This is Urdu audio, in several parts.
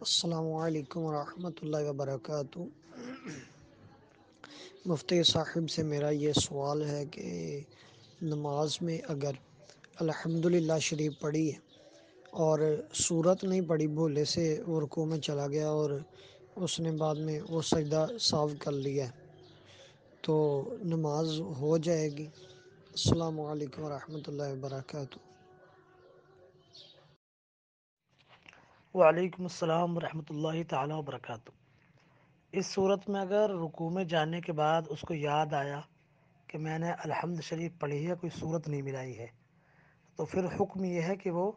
السلام علیکم ورحمۃ اللہ وبرکاتہ۔ مفتی صاحب سے میرا یہ سوال ہے کہ نماز میں اگر الحمدللہ شریف پڑھی ہے اور صورت نہیں پڑھی، بھولے سے وہ رکوع میں چلا گیا اور اس نے بعد میں وہ سجدہ صاف کر لیا ہے تو نماز ہو جائے گی۔ السلام علیکم ورحمۃ اللہ وبرکاتہ۔ وعلیکم السلام ورحمۃ اللہ تعالیٰ وبرکاتہ۔ اس صورت میں اگر رکوع میں جانے کے بعد اس کو یاد آیا کہ میں نے الحمد شریف پڑھی ہے، کوئی صورت نہیں ملائی ہے، تو پھر حکم یہ ہے کہ وہ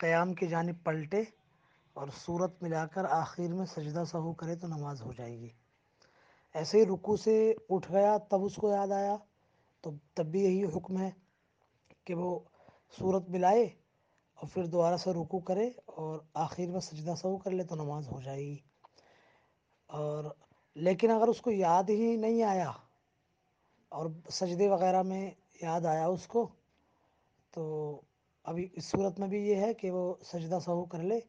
قیام کی جانب پلٹے اور صورت ملا کر آخر میں سجدہ سہو کرے تو نماز ہو جائے گی۔ ایسے ہی رکوع سے اٹھ گیا، تب اس کو یاد آیا، تو تب بھی یہی حکم ہے کہ وہ صورت ملائے اور پھر دوبارہ سے رکوع کرے اور آخر میں سجدہ سہو کر لے تو نماز ہو جائے گی۔ اور لیکن اگر اس کو یاد ہی نہیں آیا اور سجدے وغیرہ میں یاد آیا اس کو، تو ابھی اس صورت میں بھی یہ ہے کہ وہ سجدہ سہو کر لے،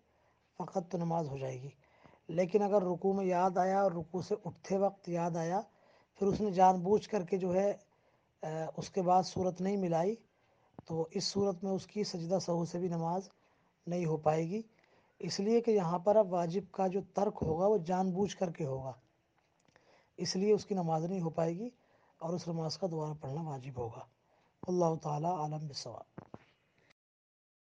فقط تو نماز ہو جائے گی۔ لیکن اگر رکوع میں یاد آیا اور رکوع سے اٹھتے وقت یاد آیا، پھر اس نے جان بوجھ کر کے جو ہے اس کے بعد صورت نہیں ملائی تو اس صورت میں اس کی سجدہ سہو سے بھی نماز نہیں ہو پائے گی۔ اس لیے کہ یہاں پر اب واجب کا جو ترک ہوگا وہ جان بوجھ کر کے ہوگا۔ اس لیے اس کی نماز نہیں ہو پائے گی اور اس نماز کا دوبارہ پڑھنا واجب ہوگا۔ اللہ تعالیٰ عالم بسواب